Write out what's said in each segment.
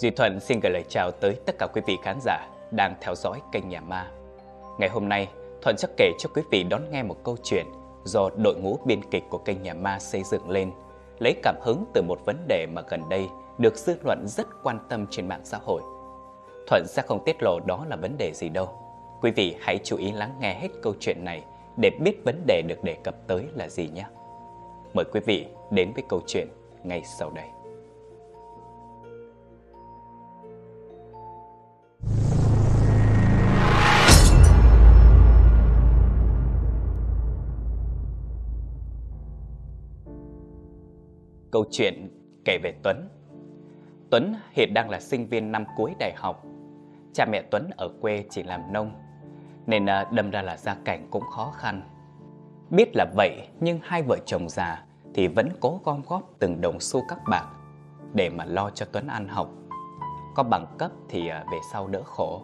Duy Thuận xin gửi lời chào tới tất cả quý vị khán giả đang theo dõi kênh Nhà Ma. Ngày hôm nay, Thuận sẽ kể cho quý vị đón nghe một câu chuyện do đội ngũ biên kịch của kênh Nhà Ma xây dựng lên, lấy cảm hứng từ một vấn đề mà gần đây được dư luận rất quan tâm trên mạng xã hội. Thuận sẽ không tiết lộ đó là vấn đề gì đâu. Quý vị hãy chú ý lắng nghe hết câu chuyện này để biết vấn đề được đề cập tới là gì nhé. Mời quý vị đến với câu chuyện ngay sau đây. Câu chuyện kể về Tuấn. Tuấn hiện đang là sinh viên năm cuối đại học. Cha mẹ Tuấn ở quê chỉ làm nông, Nên à, đâm ra là gia cảnh cũng khó khăn. Biết là vậy, nhưng hai vợ chồng già Thì vẫn cố gom góp từng đồng xu các bạc Để mà lo cho Tuấn ăn học. Có bằng cấp thì à, về sau đỡ khổ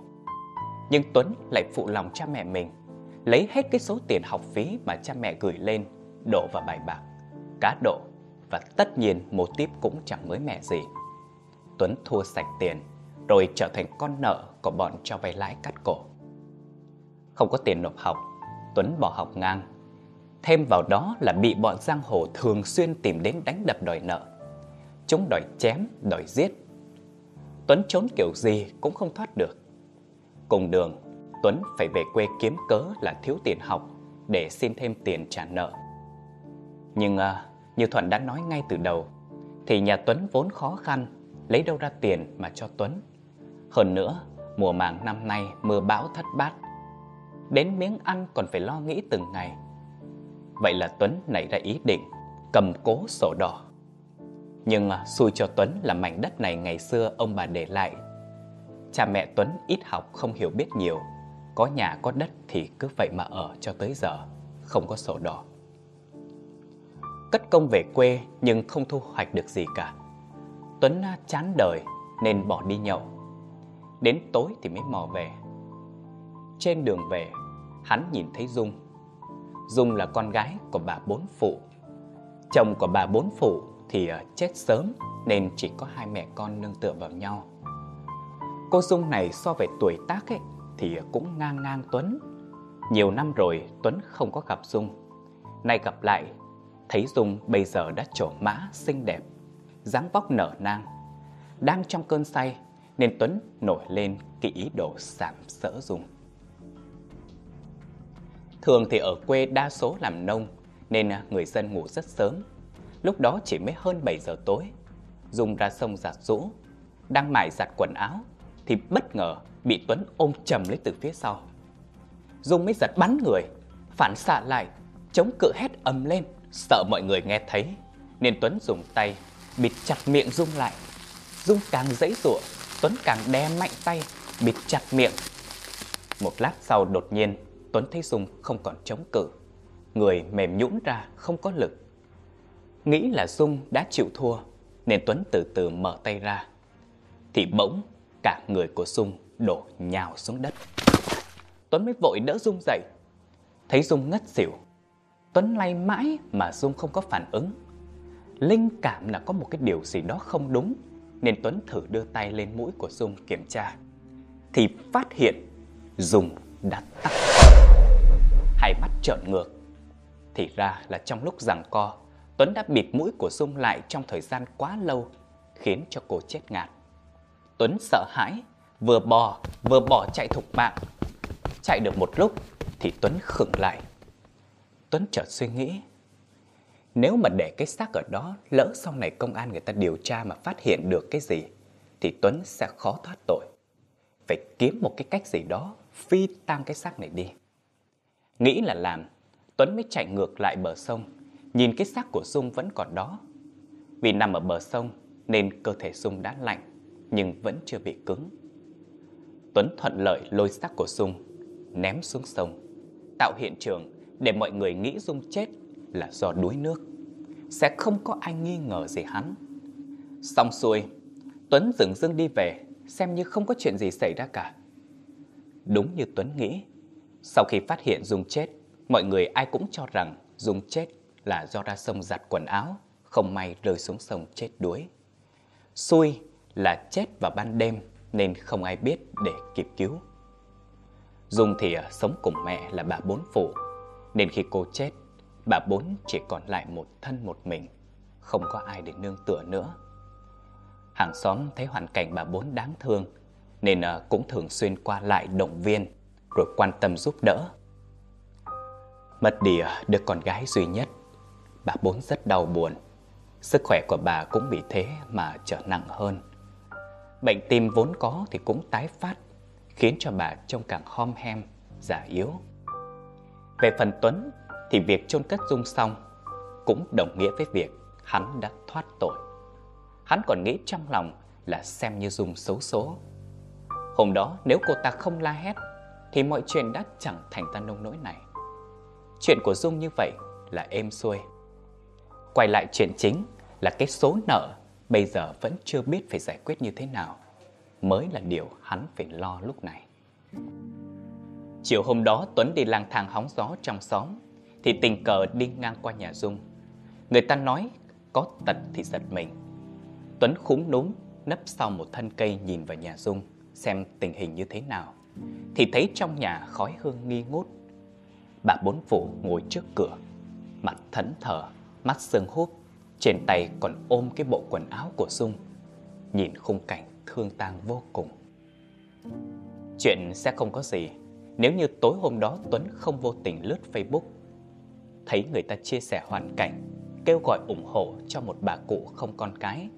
Nhưng Tuấn lại phụ lòng cha mẹ mình Lấy hết cái số tiền học phí mà cha mẹ gửi lên Đổ vào bài bạc Cá độ và tất nhiên mô típ cũng chẳng mới mẻ gì. Tuấn thua sạch tiền, rồi trở thành con nợ của bọn cho vay lãi cắt cổ. Không có tiền nộp học, Tuấn bỏ học ngang. Thêm vào đó là bị bọn giang hồ thường xuyên tìm đến đánh đập đòi nợ. Chúng đòi chém, đòi giết. Tuấn trốn kiểu gì cũng không thoát được. Cùng đường, Tuấn phải về quê kiếm cớ là thiếu tiền học để xin thêm tiền trả nợ. Nhưng à, như Thuận đã nói ngay từ đầu, thì nhà Tuấn vốn khó khăn, lấy đâu ra tiền mà cho Tuấn. Hơn nữa, mùa màng năm nay mưa bão thất bát. Đến miếng ăn còn phải lo nghĩ từng ngày. Vậy là Tuấn nảy ra ý định cầm cố sổ đỏ. Nhưng à, xui cho Tuấn là mảnh đất này ngày xưa ông bà để lại. Cha mẹ Tuấn ít học không hiểu biết nhiều, có nhà có đất thì cứ vậy mà ở cho tới giờ, không có sổ đỏ cất công về quê nhưng không thu hoạch được gì cả. Tuấn à, chán đời nên bỏ đi nhậu. Đến tối thì mới mò về. Trên đường về, hắn nhìn thấy Dung. Dung là con gái của bà bốn phụ. Chồng của bà bốn phụ thì ờ, chết sớm nên chỉ có hai mẹ con nương tựa vào nhau. Cô Dung này so về tuổi tác ấy thì cũng ngang ngang Tuấn. Nhiều năm rồi Tuấn không có gặp Dung. Nay gặp lại Thấy Dung bây giờ đã trổ mã xinh đẹp, dáng vóc nở nang. Đang trong cơn say nên Tuấn nổi lên cái ý đồ sảm sỡ Dung. Thường thì ở quê đa số làm nông nên ờ, người dân ngủ rất sớm. Lúc đó chỉ mới hơn 7 giờ tối. Dung ra sông dạ giặt rũ, đang mải giặt quần áo thì bất ngờ bị Tuấn ôm chầm lấy từ phía sau. Dung mới giật bắn người, phản xạ lại, chống cự hét ầm lên. Sợ mọi người nghe thấy Nên Tuấn dùng tay bịt chặt miệng Dung lại Dung càng dãy rụa Tuấn càng đe mạnh tay bịt chặt miệng Một lát sau đột nhiên Tuấn thấy Dung không còn chống cự Người mềm nhũn ra không có lực Nghĩ là Dung đã chịu thua Nên Tuấn từ từ mở tay ra Thì bỗng cả người của Dung đổ nhào xuống đất Tuấn mới vội đỡ Dung dậy Thấy Dung ngất xỉu Tuấn lay mãi mà Dung không có phản ứng. Linh cảm là có một cái điều gì đó không đúng, nên Tuấn thử đưa tay lên mũi của Dung kiểm tra. Thì phát hiện Dung đã tắt. Hai mắt trợn ngược. Thì ra là trong lúc giằng co, Tuấn đã bịt mũi của Dung lại trong thời gian quá lâu, khiến cho cô chết ngạt. Tuấn sợ hãi, vừa bò vừa bỏ chạy thục mạng. Chạy được một lúc thì Tuấn khựng lại Tuấn chợt suy nghĩ Nếu mà để cái xác ở đó Lỡ sau này công an người ta điều tra Mà phát hiện được cái gì Thì Tuấn sẽ khó thoát tội Phải kiếm một cái cách gì đó Phi tang cái xác này đi Nghĩ là làm Tuấn mới chạy ngược lại bờ sông Nhìn cái xác của Dung vẫn còn đó Vì nằm ở bờ sông Nên cơ thể Dung đã lạnh Nhưng vẫn chưa bị cứng Tuấn thuận lợi lôi xác của Dung Ném xuống sông Tạo hiện trường để mọi người nghĩ Dung chết là do đuối nước. Sẽ không có ai nghi ngờ gì hắn. Xong xuôi, Tuấn dừng dưng đi về, xem như không có chuyện gì xảy ra cả. Đúng như Tuấn nghĩ, sau khi phát hiện Dung chết, mọi người ai cũng cho rằng Dung chết là do ra sông giặt quần áo, không may rơi xuống sông chết đuối. Xui là chết vào ban đêm nên không ai biết để kịp cứu. Dung thì sống cùng mẹ là bà bốn phụ, nên khi cô chết, bà bốn chỉ còn lại một thân một mình, không có ai để nương tựa nữa. Hàng xóm thấy hoàn cảnh bà bốn đáng thương, nên ờ, cũng thường xuyên qua lại động viên, rồi quan tâm giúp đỡ. Mất đi ờ, đứa con gái duy nhất, bà bốn rất đau buồn. Sức khỏe của bà cũng bị thế mà trở nặng hơn. Bệnh tim vốn có thì cũng tái phát, khiến cho bà trông càng hom hem, già yếu. Về phần Tuấn thì việc chôn cất Dung xong cũng đồng nghĩa với việc hắn đã thoát tội. Hắn còn nghĩ trong lòng là xem như Dung xấu số. Hôm đó nếu cô ta không la hét thì mọi chuyện đã chẳng thành ra nông nỗi này. Chuyện của Dung như vậy là êm xuôi. Quay lại chuyện chính là cái số nợ bây giờ vẫn chưa biết phải giải quyết như thế nào mới là điều hắn phải lo lúc này. Chiều hôm đó Tuấn đi lang thang hóng gió trong xóm thì tình cờ đi ngang qua nhà Dung. Người ta nói có tật thì giật mình. Tuấn khúm núm nấp sau một thân cây nhìn vào nhà Dung xem tình hình như thế nào. Thì thấy trong nhà khói hương nghi ngút. Bà bốn phụ ngồi trước cửa, mặt thẫn thờ, mắt sương húp, trên tay còn ôm cái bộ quần áo của Dung. Nhìn khung cảnh thương tang vô cùng. Chuyện sẽ không có gì nếu như tối hôm đó Tuấn không vô tình lướt Facebook. Thấy người ta chia sẻ hoàn cảnh, kêu gọi ủng hộ cho một bà cụ không con cái,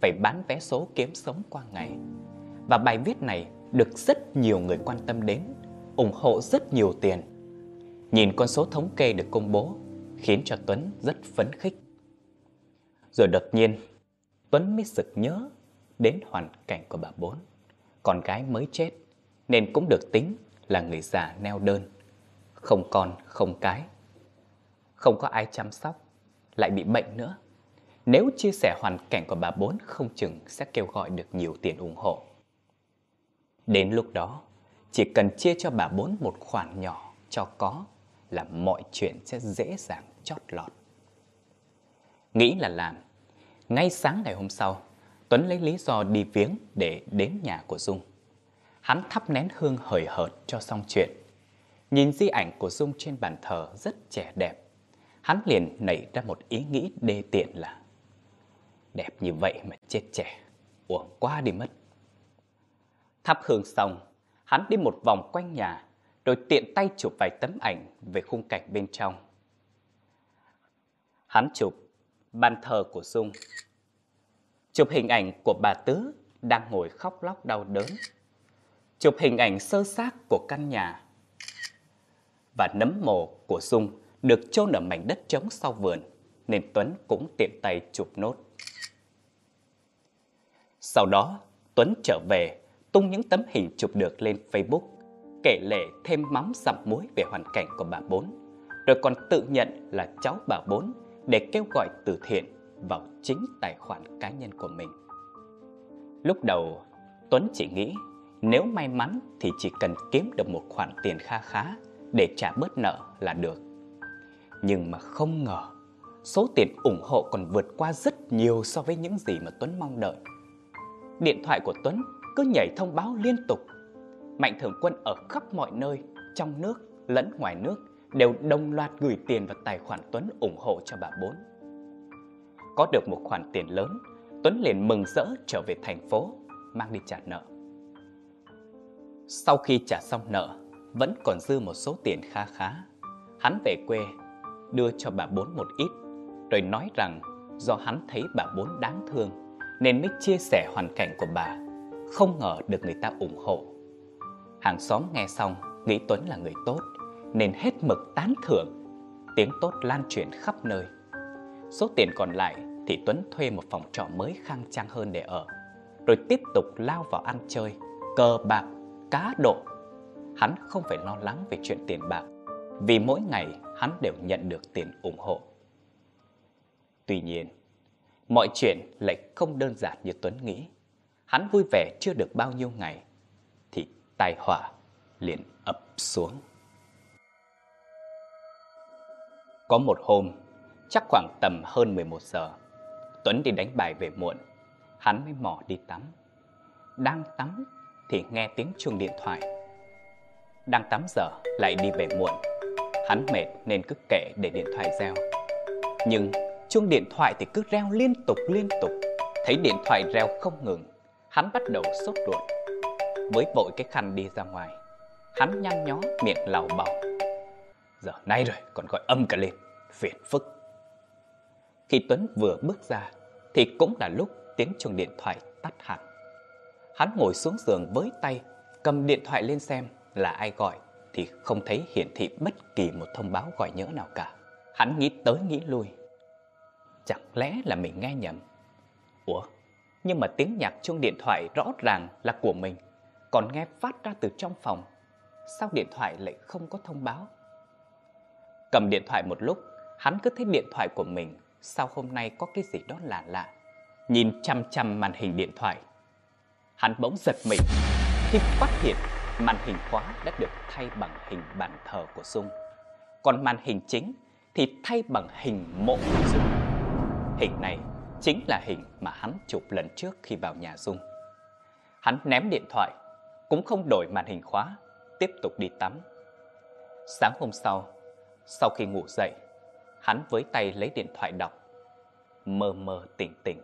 phải bán vé số kiếm sống qua ngày. Và bài viết này được rất nhiều người quan tâm đến, ủng hộ rất nhiều tiền. Nhìn con số thống kê được công bố khiến cho Tuấn rất phấn khích. Rồi đột nhiên, Tuấn mới sực nhớ đến hoàn cảnh của bà bốn. Con gái mới chết nên cũng được tính là người già neo đơn, không con không cái. Không có ai chăm sóc, lại bị bệnh nữa. Nếu chia sẻ hoàn cảnh của bà bốn không chừng sẽ kêu gọi được nhiều tiền ủng hộ. Đến lúc đó, chỉ cần chia cho bà bốn một khoản nhỏ cho có là mọi chuyện sẽ dễ dàng chót lọt. Nghĩ là làm. Ngay sáng ngày hôm sau, Tuấn lấy lý do đi viếng để đến nhà của Dung. Hắn thắp nén hương hời hợt cho xong chuyện. Nhìn di ảnh của Dung trên bàn thờ rất trẻ đẹp. Hắn liền nảy ra một ý nghĩ đê tiện là Đẹp như vậy mà chết trẻ, uổng quá đi mất. Thắp hương xong, hắn đi một vòng quanh nhà, rồi tiện tay chụp vài tấm ảnh về khung cảnh bên trong. Hắn chụp bàn thờ của Dung Chụp hình ảnh của bà Tứ đang ngồi khóc lóc đau đớn. Chụp hình ảnh sơ xác của căn nhà. Và nấm mồ của Dung được chôn ở mảnh đất trống sau vườn, nên Tuấn cũng tiện tay chụp nốt. Sau đó, Tuấn trở về, tung những tấm hình chụp được lên Facebook, kể lể thêm mắm dặm muối về hoàn cảnh của bà Bốn, rồi còn tự nhận là cháu bà Bốn để kêu gọi từ thiện vào chính tài khoản cá nhân của mình. Lúc đầu, Tuấn chỉ nghĩ nếu may mắn thì chỉ cần kiếm được một khoản tiền kha khá để trả bớt nợ là được. Nhưng mà không ngờ, số tiền ủng hộ còn vượt qua rất nhiều so với những gì mà Tuấn mong đợi. Điện thoại của Tuấn cứ nhảy thông báo liên tục. Mạnh thường quân ở khắp mọi nơi, trong nước lẫn ngoài nước đều đồng loạt gửi tiền vào tài khoản Tuấn ủng hộ cho bà Bốn. Có được một khoản tiền lớn, Tuấn liền mừng rỡ trở về thành phố, mang đi trả nợ. Sau khi trả xong nợ, vẫn còn dư một số tiền kha khá. Hắn về quê, đưa cho bà bốn một ít, rồi nói rằng do hắn thấy bà bốn đáng thương, nên mới chia sẻ hoàn cảnh của bà, không ngờ được người ta ủng hộ. Hàng xóm nghe xong, nghĩ Tuấn là người tốt, nên hết mực tán thưởng, tiếng tốt lan truyền khắp nơi. Số tiền còn lại thì Tuấn thuê một phòng trọ mới khang trang hơn để ở, rồi tiếp tục lao vào ăn chơi, cờ bạc, cá độ. Hắn không phải lo lắng về chuyện tiền bạc, vì mỗi ngày hắn đều nhận được tiền ủng hộ. Tuy nhiên, mọi chuyện lại không đơn giản như Tuấn nghĩ. Hắn vui vẻ chưa được bao nhiêu ngày, tai họa liền ập xuống. Có một hôm, chắc khoảng tầm hơn 11 giờ, Tuấn đi đánh bài về muộn, hắn mới mò đi tắm. đang tắm thì nghe tiếng chuông điện thoại. Đang tắm giờ lại đi về muộn. Hắn mệt nên cứ kệ để điện thoại reo. Nhưng chuông điện thoại thì cứ reo liên tục liên tục. Thấy điện thoại reo không ngừng, hắn bắt đầu sốt ruột. Với vội cái khăn đi ra ngoài, hắn nhăn nhó miệng lào bảo. Giờ nay rồi còn gọi âm cả lên, phiền phức. Khi Tuấn vừa bước ra thì cũng là lúc tiếng chuông điện thoại tắt hẳn. Hắn ngồi xuống giường với tay, cầm điện thoại lên xem là ai gọi thì không thấy hiển thị bất kỳ một thông báo gọi nhỡ nào cả. Hắn nghĩ tới nghĩ lui. Chẳng lẽ là mình nghe nhầm? Ủa, nhưng mà tiếng nhạc chuông điện thoại rõ ràng là của mình, còn nghe phát ra từ trong phòng. Sao điện thoại lại không có thông báo? Cầm điện thoại một lúc, hắn cứ thấy điện thoại của mình sao hôm nay có cái gì đó lạ lạ. Nhìn chăm chăm màn hình điện thoại, hắn bỗng giật mình khi phát hiện màn hình khóa đã được thay bằng hình bàn thờ của Dung. Còn màn hình chính thì thay bằng hình mộ của Dung. Hình này chính là hình mà hắn chụp lần trước khi vào nhà Dung. Hắn ném điện thoại, cũng không đổi màn hình khóa, tiếp tục đi tắm. Sáng hôm sau, sau khi ngủ dậy, hắn với tay lấy điện thoại đọc. Mơ mơ tỉnh tỉnh,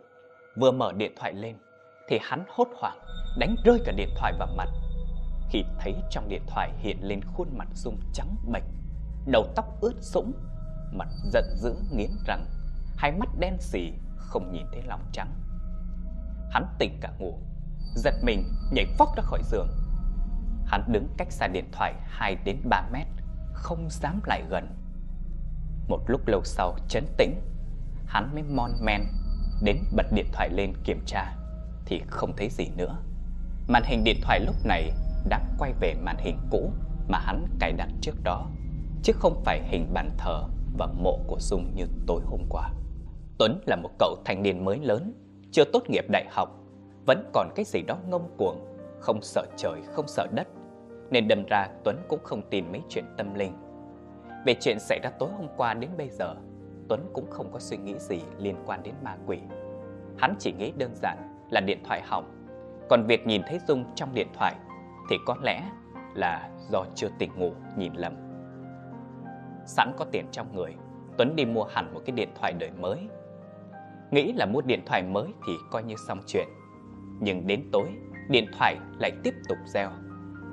vừa mở điện thoại lên thì hắn hốt hoảng đánh rơi cả điện thoại vào mặt. Khi thấy trong điện thoại hiện lên khuôn mặt Dung trắng bệch, đầu tóc ướt sũng, mặt giận dữ nghiến răng, hai mắt đen sì không nhìn thấy lòng trắng. Hắn tỉnh cả ngủ, giật mình nhảy phóc ra khỏi giường. Hắn đứng cách xa điện thoại 2 đến 3 mét, không dám lại gần. Một lúc lâu sau chấn tĩnh, hắn mới mon men đến bật điện thoại lên kiểm tra thì không thấy gì nữa. Màn hình điện thoại lúc này đã quay về màn hình cũ mà hắn cài đặt trước đó, chứ không phải hình bàn thờ và mộ của Dung như tối hôm qua. Tuấn là một cậu thanh niên mới lớn, chưa tốt nghiệp đại học, vẫn còn cái gì đó ngông cuồng, không sợ trời, không sợ đất, nên đâm ra Tuấn cũng không tin mấy chuyện tâm linh. Về chuyện xảy ra tối hôm qua đến bây giờ, Tuấn cũng không có suy nghĩ gì liên quan đến ma quỷ. Hắn chỉ nghĩ đơn giản là điện thoại hỏng, còn việc nhìn thấy Dung trong điện thoại thì có lẽ là do chưa tỉnh ngủ nhìn lầm. Sẵn có tiền trong người, Tuấn đi mua hẳn một cái điện thoại đời mới. Nghĩ là mua điện thoại mới thì coi như xong chuyện. Nhưng đến tối, điện thoại lại tiếp tục reo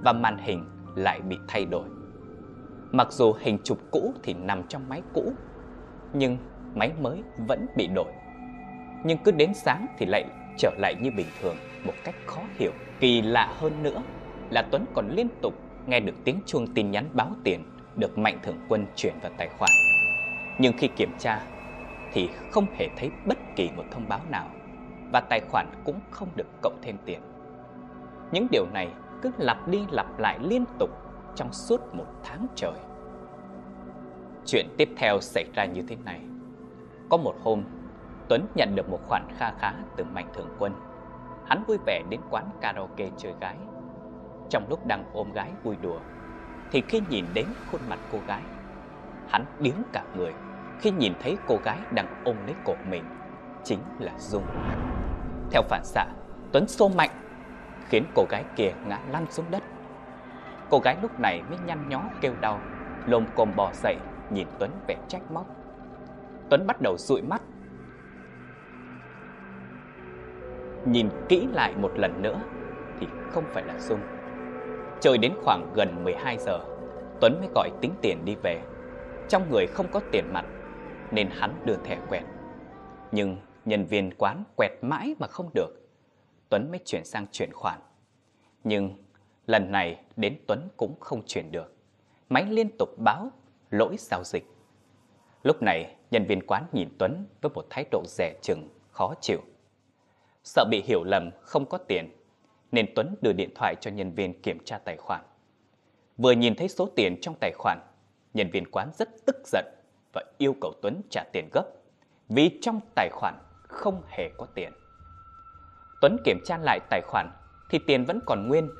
và màn hình lại bị thay đổi. Mặc dù hình chụp cũ thì nằm trong máy cũ, nhưng máy mới vẫn bị đổi. Nhưng cứ đến sáng thì lại trở lại như bình thường một cách khó hiểu. Kỳ lạ hơn nữa là Tuấn còn liên tục nghe được tiếng chuông tin nhắn báo tiền được Mạnh Thường Quân chuyển vào tài khoản. Nhưng khi kiểm tra thì không hề thấy bất kỳ một thông báo nào và tài khoản cũng không được cộng thêm tiền. Những điều này cứ lặp đi lặp lại liên tục trong suốt một tháng trời. Chuyện tiếp theo xảy ra như thế này. Có một hôm, Tuấn nhận được một khoản kha khá từ Mạnh Thường Quân. Hắn vui vẻ đến quán karaoke chơi gái. Trong lúc đang ôm gái vui đùa, thì khi nhìn đến khuôn mặt cô gái, hắn điếng cả người khi nhìn thấy cô gái đang ôm lấy cổ mình, chính là Dung. Theo phản xạ, Tuấn xô mạnh, khiến cô gái kia ngã lăn xuống đất. Cô gái lúc này mới nhăn nhó kêu đau, lồm cồm bò dậy nhìn Tuấn vẻ trách móc. Tuấn bắt đầu dụi mắt. Nhìn kỹ lại một lần nữa thì không phải là Dung. Trời đến khoảng gần 12 giờ, Tuấn mới gọi tính tiền đi về. Trong người không có tiền mặt nên hắn đưa thẻ quẹt. Nhưng nhân viên quán quẹt mãi mà không được. Tuấn mới chuyển sang chuyển khoản. Nhưng lần này đến Tuấn cũng không chuyển được. Máy liên tục báo lỗi giao dịch. Lúc này, nhân viên quán nhìn Tuấn với một thái độ rẻ chừng, khó chịu. Sợ bị hiểu lầm không có tiền, nên Tuấn đưa điện thoại cho nhân viên kiểm tra tài khoản. Vừa nhìn thấy số tiền trong tài khoản, nhân viên quán rất tức giận và yêu cầu Tuấn trả tiền gấp vì trong tài khoản không hề có tiền. Tuấn kiểm tra lại tài khoản thì tiền vẫn còn nguyên,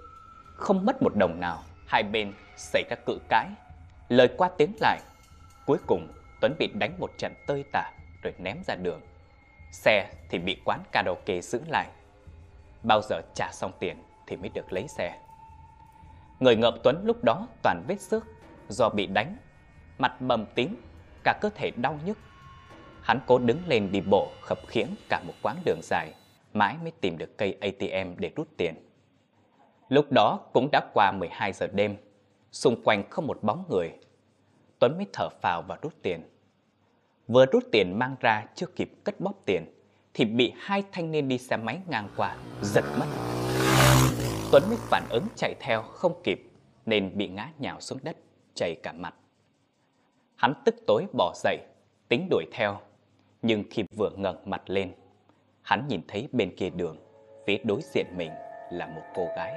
không mất một đồng nào. Hai bên xảy ra cự cãi Lời qua tiếng lại, cuối cùng Tuấn bị đánh một trận tơi tả rồi ném ra đường. Xe thì bị quán karaoke giữ lại. bao giờ trả xong tiền thì mới được lấy xe. Người ngợm Tuấn lúc đó toàn vết xước do bị đánh, mặt bầm tím, cả cơ thể đau nhức. Hắn cố đứng lên đi bộ khập khiễng cả một quãng đường dài, mãi mới tìm được cây ATM để rút tiền. Lúc đó cũng đã qua 12 giờ đêm, xung quanh không một bóng người. Tuấn mới thở phào và rút tiền. Vừa rút tiền mang ra chưa kịp cất bóp tiền, thì bị hai thanh niên đi xe máy ngang qua, giật mất. Tuấn mới phản ứng chạy theo không kịp, nên bị ngã nhào xuống đất, chảy cả mặt. Hắn tức tối bỏ dậy, tính đuổi theo, nhưng khi vừa ngẩng mặt lên, hắn nhìn thấy bên kia đường, phía đối diện mình là một cô gái.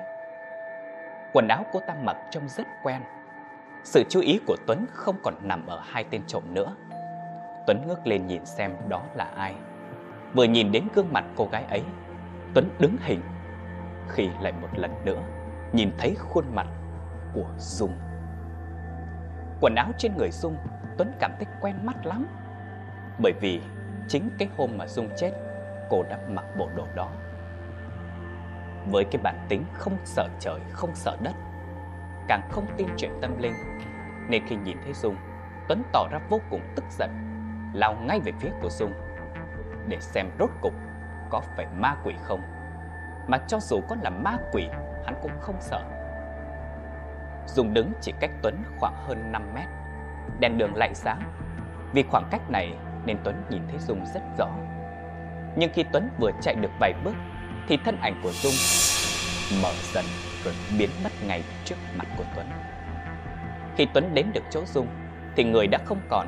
Quần áo cô ta mặc trông rất quen. Sự chú ý của Tuấn không còn nằm ở hai tên trộm nữa. Tuấn ngước lên nhìn xem đó là ai. Vừa nhìn đến gương mặt cô gái ấy, Tuấn đứng hình. Khi lại một lần nữa, nhìn thấy khuôn mặt của Dung. Quần áo trên người Dung, Tuấn cảm thấy quen mắt lắm. Bởi vì chính cái hôm mà Dung chết, cô đã mặc bộ đồ đó. Với cái bản tính không sợ trời, không sợ đất, càng không tin chuyện tâm linh, nên khi nhìn thấy Dung, Tuấn tỏ ra vô cùng tức giận, lao ngay về phía của Dung để xem rốt cục có phải ma quỷ không. Mà cho dù có là ma quỷ, hắn cũng không sợ. Dung đứng chỉ cách Tuấn khoảng hơn 5 mét. Đèn đường lại sáng. Vì khoảng cách này nên Tuấn nhìn thấy Dung rất rõ. Nhưng khi Tuấn vừa chạy được vài bước thì thân ảnh của Dung mở dần rồi biến mất ngay trước mặt của Tuấn. Khi Tuấn đến được chỗ Dung thì người đã không còn,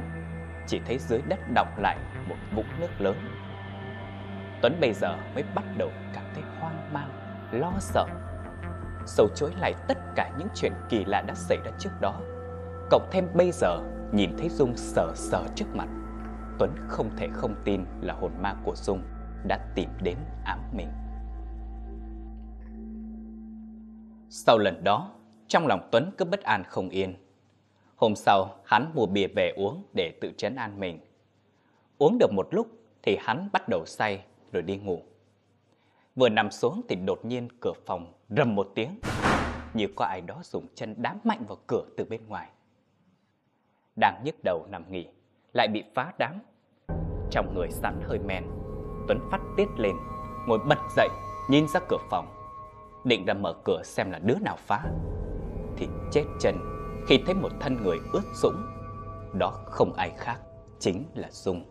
chỉ thấy dưới đất đọng lại một vũng nước lớn. Tuấn bây giờ mới bắt đầu cảm thấy hoang mang, lo sợ. Sầu chối lại tất cả những chuyện kỳ lạ đã xảy ra trước đó. Cộng thêm bây giờ nhìn thấy Dung sờ sờ trước mặt. Tuấn không thể không tin là hồn ma của Dung đã tìm đến ám mình. Sau lần đó, trong lòng Tuấn cứ bất an không yên. Hôm sau, hắn mua bia về uống để tự chấn an mình. Uống được một lúc thì hắn bắt đầu say rồi đi ngủ. Vừa nằm xuống thì đột nhiên cửa phòng rầm một tiếng, như có ai đó dùng chân đá mạnh vào cửa từ bên ngoài. Đang nhức đầu nằm nghỉ, lại bị phá đám. Trong người sẵn hơi men, Tuấn phát tiết lên, ngồi bật dậy, nhìn ra cửa phòng. Định ra mở cửa xem là đứa nào phá. Thì chết chân khi thấy một thân người ướt sũng. Đó không ai khác, chính là Dung.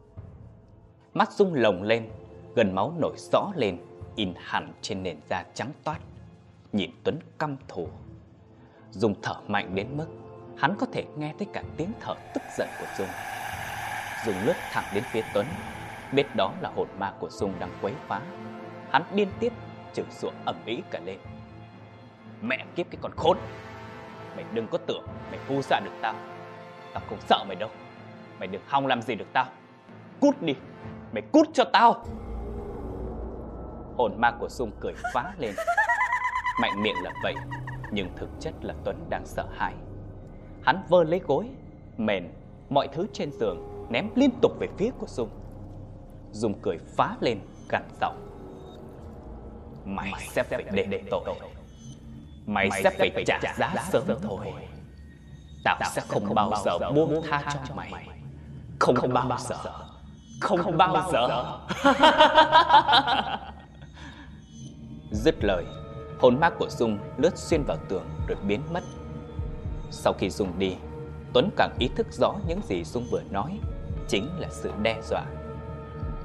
Mắt Dung lồng lên, gần máu nổi rõ lên, in hẳn trên nền da trắng toát. Nhìn Tuấn căm thù. Dung thở mạnh đến mức hắn có thể nghe thấy cả tiếng thở tức giận của Dung dùng lướt thẳng đến phía Tuấn, biết đó là hồn ma của Dung đang quấy phá. Hắn điên tiết chửi rủa ầm ĩ cả lên. Mẹ kiếp cái con khốn! Mày đừng có tưởng mày vu xạ được tao. Tao không sợ mày đâu. Mày đừng hòng làm gì được tao. Cút đi! Mày cút cho tao! Hồn ma của Dung cười phá lên. Mạnh miệng là vậy, nhưng thực chất là Tuấn đang sợ hãi. Hắn vơ lấy gối, mền, mọi thứ trên giường ném liên tục về phía của Dung. Dung cười phá lên, gằn giọng. Mày, mày sẽ phải để để tội. Mày, mày sẽ phải trả, trả giá sớm thôi. Tao, sẽ không, không bao giờ buông tha cho mày. Không, không bao giờ. Không, không bao giờ. Dứt lời, hồn ma của Dung lướt xuyên vào tường rồi biến mất. Sau khi Dung đi, Tuấn càng ý thức rõ những gì Dung vừa nói chính là sự đe dọa.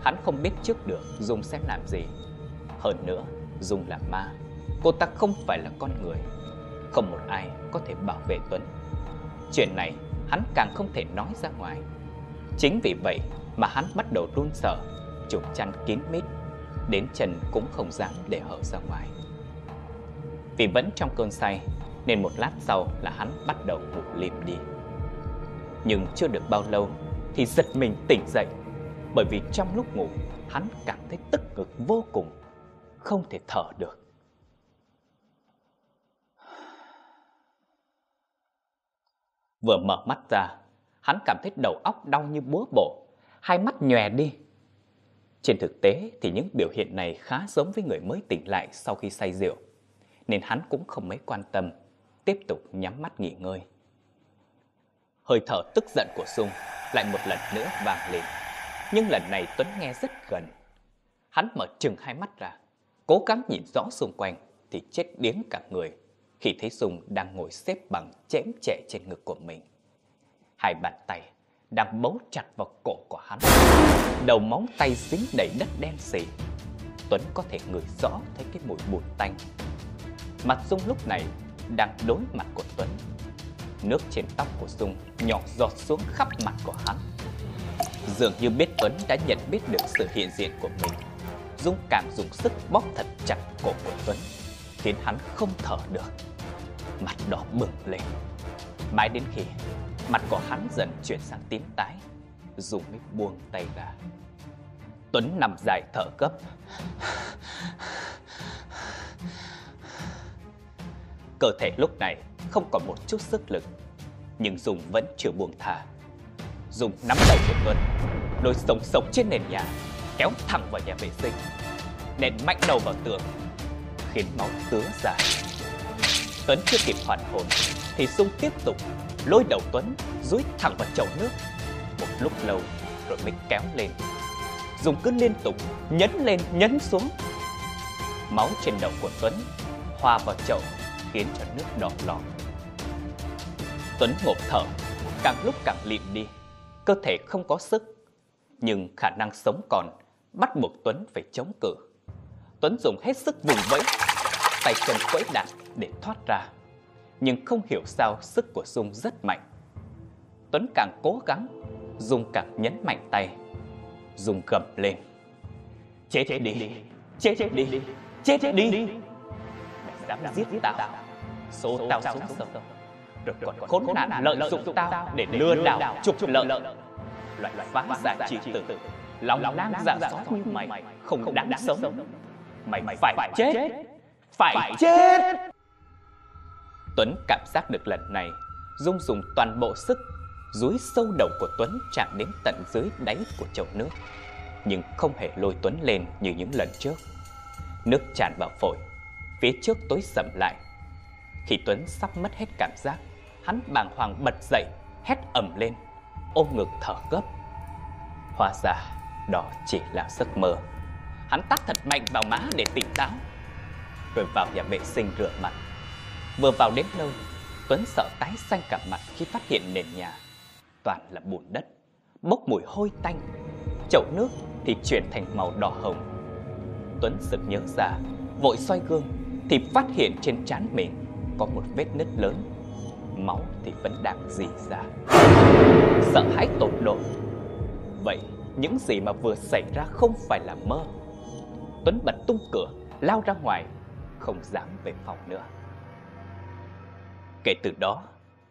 Hắn không biết trước được Dung sẽ làm gì. Hơn nữa, Dung là ma, cô ta không phải là con người. Không một ai có thể bảo vệ Tuấn. Chuyện này hắn càng không thể nói ra ngoài. Chính vì vậy mà hắn bắt đầu run sợ, chụp chăn kín mít, đến chân cũng không dám để hở ra ngoài. Vì vẫn trong cơn say, nên một lát sau là hắn bắt đầu ngủ lìm đi. Nhưng chưa được bao lâu thì giật mình tỉnh dậy, bởi vì trong lúc ngủ hắn cảm thấy tức ngực vô cùng, không thể thở được. Vừa mở mắt ra, hắn cảm thấy đầu óc đau như búa bổ, hai mắt nhòe đi. Trên thực tế thì những biểu hiện này khá giống với người mới tỉnh lại sau khi say rượu, nên hắn cũng không mấy quan tâm, tiếp tục nhắm mắt nghỉ ngơi. Hơi thở tức giận của sung lại một lần nữa vang lên, nhưng lần này Tuấn nghe rất gần. Hắn mở chừng hai mắt ra, cố gắng nhìn rõ xung quanh thì chết điếng cả người khi thấy sung đang ngồi xếp bằng chém chệ trên ngực của mình. Hai bàn tay đang bấu chặt vào cổ của hắn. Đầu móng tay dính đầy đất đen xì. Tuấn có thể ngửi rõ thấy cái mùi bùn tanh. Mặt Dung lúc này đang đối mặt của Tuấn. Nước trên tóc của Dung nhỏ giọt xuống khắp mặt của hắn. Dường như biết Tuấn đã nhận biết được sự hiện diện của mình. Dung càng dùng sức bóp thật chặt cổ của Tuấn, khiến hắn không thở được. Mặt đỏ bừng lên. Mãi đến khi Mặt của hắn dần chuyển sang tím tái Dung mới buông tay ra Tuấn nằm dài thở gấp Cơ thể lúc này không còn một chút sức lực, Nhưng Dung vẫn chưa buông thả Dung nắm tay của Tuấn Đôi sống sống trên nền nhà, Kéo thẳng vào nhà vệ sinh, Nện mạnh đầu vào tường, Khiến máu tứa ra Tuấn chưa kịp hoàn hồn, Thì Dung tiếp tục lôi đầu Tuấn, dúi thẳng vào chậu nước. Một lúc lâu, rồi mới kéo lên. Dung cứ liên tục nhấn lên, nhấn xuống. Máu trên đầu của Tuấn, hòa vào chậu, khiến cho nước đỏ lò. Tuấn ngộp thở, càng lúc càng lịm đi, cơ thể không có sức. Nhưng khả năng sống còn bắt buộc Tuấn phải chống cự. Tuấn dùng hết sức vùng vẫy, tay chân quẫy đạn để thoát ra nhưng không hiểu sao sức của Dung rất mạnh. Tuấn càng cố gắng, Dung càng nhấn mạnh tay. Dung gầm lên. Chết chết đi, chết chết đi, chết chết đi. Mày dám giết tao, số tao xuống sông, rồi còn khốn nạn lợi dụng tao để lừa đảo trục lợi. Loại phá giả chỉ tử, lòng lang dạ xót như mày, không đáng sống. Mày phải chết, phải chết. Tuấn cảm giác được lần này Dung dùng toàn bộ sức Dúi sâu đầu của Tuấn chạm đến tận dưới đáy của chậu nước. Nhưng không hề lôi Tuấn lên như những lần trước. Nước tràn vào phổi Phía trước tối sầm lại. Khi Tuấn sắp mất hết cảm giác Hắn bàng hoàng bật dậy Hét ầm lên Ôm ngực thở gấp Hóa ra đó chỉ là giấc mơ Hắn tắt thật mạnh vào má để tỉnh táo Rồi vào nhà vệ sinh rửa mặt Vừa vào đến nơi, Tuấn sợ tái xanh cả mặt khi phát hiện nền nhà toàn là bùn đất, bốc mùi hôi tanh. Chậu nước thì chuyển thành màu đỏ hồng. Tuấn sực nhớ ra, vội xoay gương thì phát hiện trên trán mình có một vết nứt lớn. Máu thì vẫn đang dì ra. Sợ hãi tột độ. Vậy những gì mà vừa xảy ra không phải là mơ. Tuấn bật tung cửa, lao ra ngoài, không dám về phòng nữa. Kể từ đó,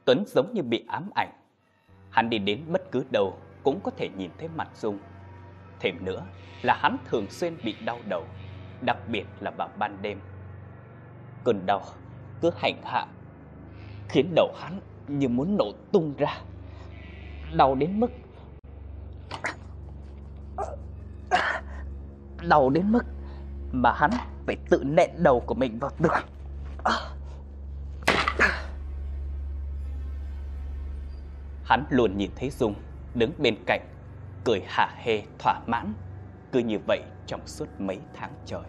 Tuấn giống như bị ám ảnh. Hắn đi đến bất cứ đâu cũng có thể nhìn thấy mặt Dung. Thêm nữa là hắn thường xuyên bị đau đầu, đặc biệt là vào ban đêm. Cơn đau cứ hành hạ, khiến đầu hắn như muốn nổ tung ra. Đau đến mức... Đau đến mức mà hắn phải tự nện đầu của mình vào tường. Hắn luôn nhìn thấy Dung đứng bên cạnh, cười hả hê thỏa mãn, cứ như vậy trong suốt mấy tháng trời.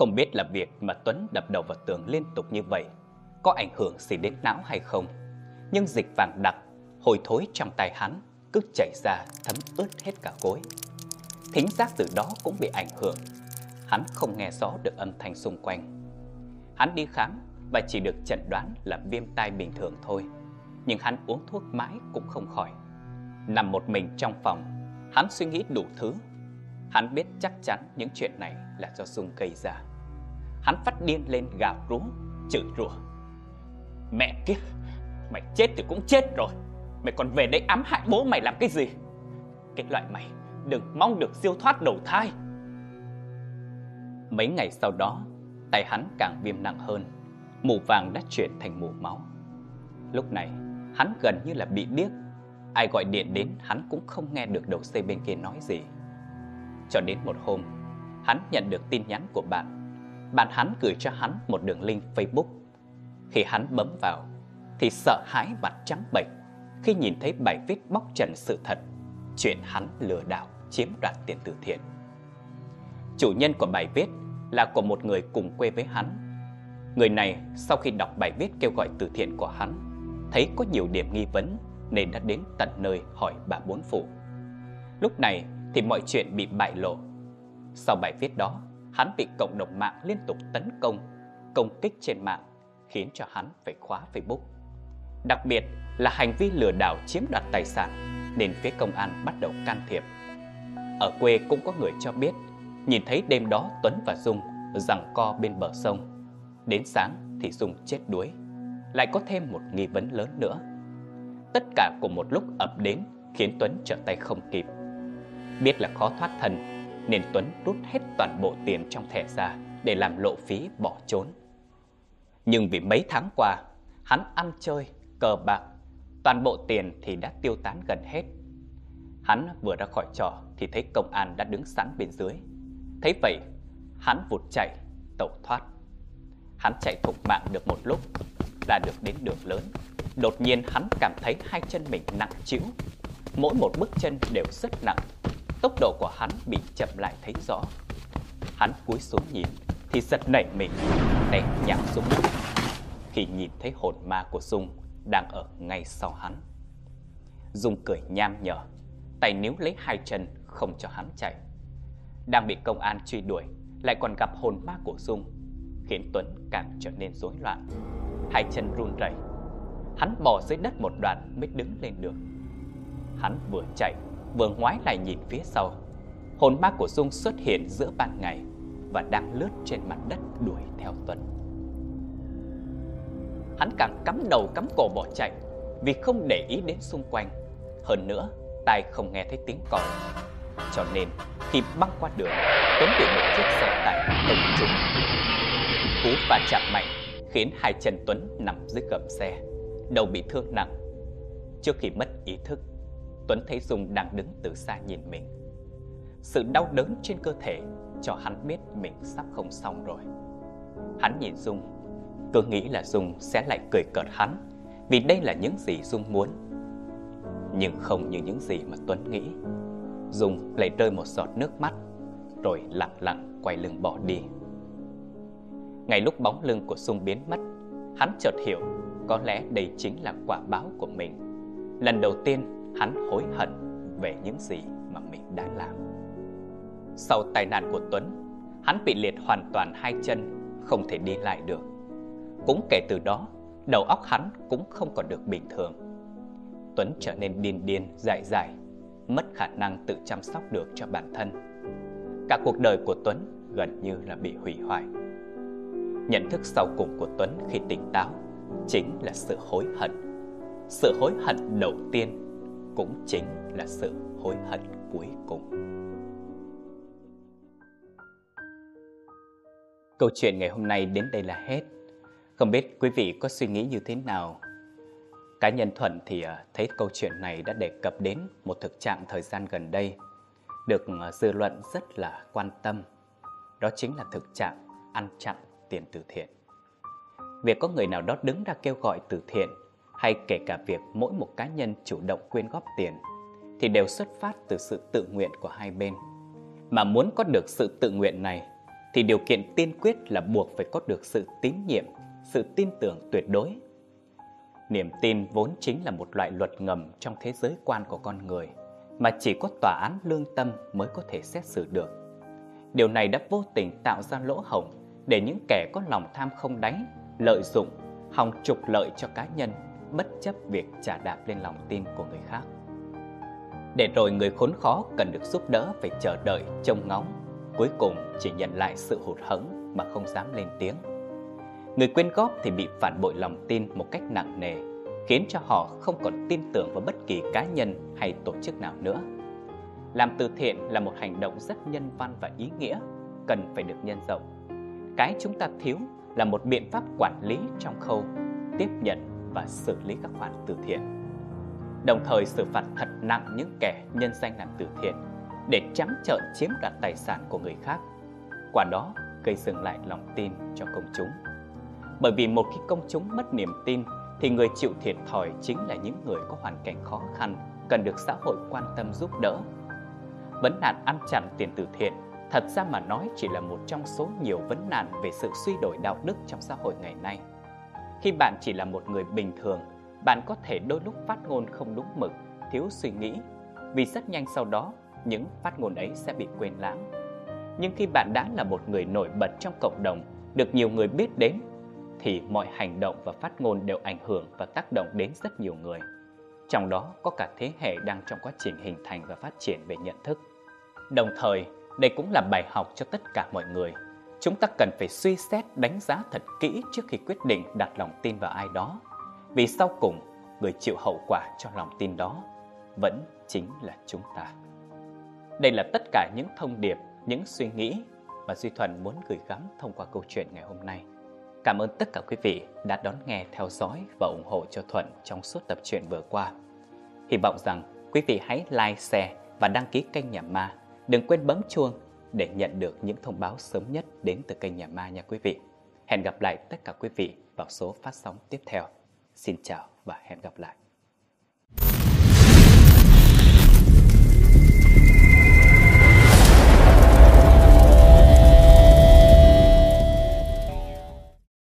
Không biết là việc mà Tuấn đập đầu vào tường liên tục như vậy có ảnh hưởng gì đến não hay không, nhưng dịch vàng đặc, hồi thối trong tay hắn cứ chảy ra thấm ướt hết cả gối. Thính giác từ đó cũng bị ảnh hưởng, hắn không nghe rõ được âm thanh xung quanh. Hắn đi khám và chỉ được chẩn đoán là viêm tai bình thường thôi nhưng hắn uống thuốc mãi cũng không khỏi. Nằm một mình trong phòng, hắn suy nghĩ đủ thứ. Hắn biết chắc chắn những chuyện này là do Dung gây ra. Hắn phát điên lên gào rú, chửi rủa. Mẹ kiếp, mày chết thì cũng chết rồi. Mày còn về đây ám hại bố mày làm cái gì? Cái loại mày đừng mong được siêu thoát đầu thai. Mấy ngày sau đó, tay hắn càng viêm nặng hơn. Mù vàng đã chuyển thành mù máu. Lúc này, hắn gần như là bị điếc. Ai gọi điện đến hắn cũng không nghe được đầu dây bên kia nói gì. Cho đến một hôm, hắn nhận được tin nhắn của bạn. Bạn hắn gửi cho hắn một đường link Facebook. Khi hắn bấm vào, thì sợ hãi mặt trắng bệch khi nhìn thấy bài viết bóc trần sự thật, chuyện hắn lừa đảo chiếm đoạt tiền từ thiện. Chủ nhân của bài viết là của một người cùng quê với hắn. Người này sau khi đọc bài viết kêu gọi từ thiện của hắn, thấy có nhiều điểm nghi vấn nên đã đến tận nơi hỏi bà bốn phụ. Lúc này thì mọi chuyện bị bại lộ. Sau bài viết đó, hắn bị cộng đồng mạng liên tục tấn công, công kích trên mạng, khiến cho hắn phải khóa Facebook. Đặc biệt là hành vi lừa đảo chiếm đoạt tài sản nên phía công an bắt đầu can thiệp. Ở quê cũng có người cho biết nhìn thấy đêm đó Tuấn và Dung rằng co bên bờ sông. Đến sáng thì Dung chết đuối. Lại có thêm một nghi vấn lớn nữa. Tất cả cùng một lúc ập đến khiến Tuấn trở tay không kịp. Biết là khó thoát thân nên Tuấn rút hết toàn bộ tiền trong thẻ ra để làm lộ phí bỏ trốn. Nhưng vì mấy tháng qua, hắn ăn chơi, cờ bạc, toàn bộ tiền thì đã tiêu tán gần hết. Hắn vừa ra khỏi trò thì thấy công an đã đứng sẵn bên dưới. Thấy vậy, hắn vụt chạy, tẩu thoát. Hắn chạy thục mạng được một lúc, là được đến đường lớn. Đột nhiên hắn cảm thấy hai chân mình nặng chịu. Mỗi một bước chân đều rất nặng. Tốc độ của hắn bị chậm lại thấy rõ. Hắn cúi xuống nhìn thì giật nảy mình, té nhào xuống đất. Khi nhìn thấy hồn ma của Dung đang ở ngay sau hắn. Dung cười nham nhở, tay níu lấy hai chân không cho hắn chạy. Đang bị công an truy đuổi, lại còn gặp hồn ma của Dung, khiến Tuấn càng trở nên rối loạn. Hai chân run rẩy, hắn bò dưới đất một đoạn mới đứng lên được. Hắn vừa chạy, vừa ngoái lại nhìn phía sau. Hồn ma của Dung xuất hiện giữa ban ngày và đang lướt trên mặt đất đuổi theo Tuấn. Hắn càng cắm đầu cắm cổ bỏ chạy vì không để ý đến xung quanh. Hơn nữa, tai không nghe thấy tiếng còi. Cho nên, khi băng qua đường, Tuấn bị một chiếc xe tải tông trúng. Cú va chạm mạnh khiến hai chân Tuấn nằm dưới gầm xe, đầu bị thương nặng. Trước khi mất ý thức, Tuấn thấy Dung đang đứng từ xa nhìn mình. Sự đau đớn trên cơ thể cho hắn biết mình sắp không xong rồi. Hắn nhìn Dung, cứ nghĩ là Dung sẽ lại cười cợt hắn vì đây là những gì Dung muốn. Nhưng không như những gì mà Tuấn nghĩ. Dung lại rơi một giọt nước mắt rồi lặng lặng quay lưng bỏ đi. Ngay lúc bóng lưng của Dung biến mất, hắn chợt hiểu có lẽ đây chính là quả báo của mình. Lần đầu tiên hắn hối hận về những gì mà mình đã làm. Sau tai nạn của Tuấn, hắn bị liệt hoàn toàn hai chân, không thể đi lại được. Cũng kể từ đó, đầu óc hắn cũng không còn được bình thường. Tuấn trở nên điên điên, dại dại, mất khả năng tự chăm sóc được cho bản thân. Cả cuộc đời của Tuấn gần như là bị hủy hoại. Nhận thức sau cùng của Tuấn khi tỉnh táo chính là sự hối hận. Sự hối hận đầu tiên cũng chính là sự hối hận cuối cùng. Câu chuyện ngày hôm nay đến đây là hết. Không biết quý vị có suy nghĩ như thế nào? Cá nhân Thuận thì à, thấy câu chuyện này đã đề cập đến một thực trạng thời gian gần đây, được à, dư luận rất là quan tâm. Đó chính là thực trạng ăn chặn tiền từ thiện. Việc có người nào đó đứng ra kêu gọi từ thiện hay kể cả việc mỗi một cá nhân chủ động quyên góp tiền thì đều xuất phát từ sự tự nguyện của hai bên. Mà muốn có được sự tự nguyện này thì điều kiện tiên quyết là buộc phải có được sự tín nhiệm, sự tin tưởng tuyệt đối. Niềm tin vốn chính là một loại luật ngầm trong thế giới quan của con người mà chỉ có tòa án lương tâm mới có thể xét xử được. Điều này đã vô tình tạo ra lỗ hổng để những kẻ có lòng tham không đáy lợi dụng, hòng trục lợi cho cá nhân bất chấp việc trả đạp lên lòng tin của người khác. Để rồi người khốn khó cần được giúp đỡ phải chờ đợi, trông ngóng, cuối cùng chỉ nhận lại sự hụt hẫng mà không dám lên tiếng. Người quyên góp thì bị phản bội lòng tin một cách nặng nề, khiến cho họ không còn tin tưởng vào bất kỳ cá nhân hay tổ chức nào nữa. Làm từ thiện là một hành động rất nhân văn và ý nghĩa, cần phải được nhân rộng. Cái chúng ta thiếu là một biện pháp quản lý trong khâu tiếp nhận và xử lý các khoản từ thiện. đồng thời xử phạt thật nặng những kẻ nhân danh làm từ thiện để trắng trợn chiếm đoạt tài sản của người khác. Quả đó gây dừng lại lòng tin cho công chúng. Bởi vì một khi công chúng mất niềm tin thì người chịu thiệt thòi chính là những người có hoàn cảnh khó khăn, cần được xã hội quan tâm giúp đỡ. Vấn nạn ăn chặn tiền từ thiện thật ra mà nói chỉ là một trong số nhiều vấn nạn về sự suy đổi đạo đức trong xã hội ngày nay. Khi bạn chỉ là một người bình thường, bạn có thể đôi lúc phát ngôn không đúng mực, thiếu suy nghĩ, vì rất nhanh sau đó những phát ngôn ấy sẽ bị quên lãng. Nhưng khi bạn đã là một người nổi bật trong cộng đồng, được nhiều người biết đến, thì mọi hành động và phát ngôn đều ảnh hưởng và tác động đến rất nhiều người. Trong đó có cả thế hệ đang trong quá trình hình thành và phát triển về nhận thức. Đồng thời, đây cũng là bài học cho tất cả mọi người. Chúng ta cần phải suy xét đánh giá thật kỹ trước khi quyết định đặt lòng tin vào ai đó. Vì sau cùng, người chịu hậu quả cho lòng tin đó vẫn chính là chúng ta. Đây là tất cả những thông điệp, những suy nghĩ mà Duy Thuần muốn gửi gắm thông qua câu chuyện ngày hôm nay. Cảm ơn tất cả quý vị đã đón nghe, theo dõi và ủng hộ cho Thuận trong suốt tập truyện vừa qua. Hy vọng rằng quý vị hãy like, share và đăng ký kênh Nhà Ma. Đừng quên bấm chuông để nhận được những thông báo sớm nhất đến từ kênh Nhà Ma nha quý vị. Hẹn gặp lại tất cả quý vị vào số phát sóng tiếp theo. Xin chào và hẹn gặp lại.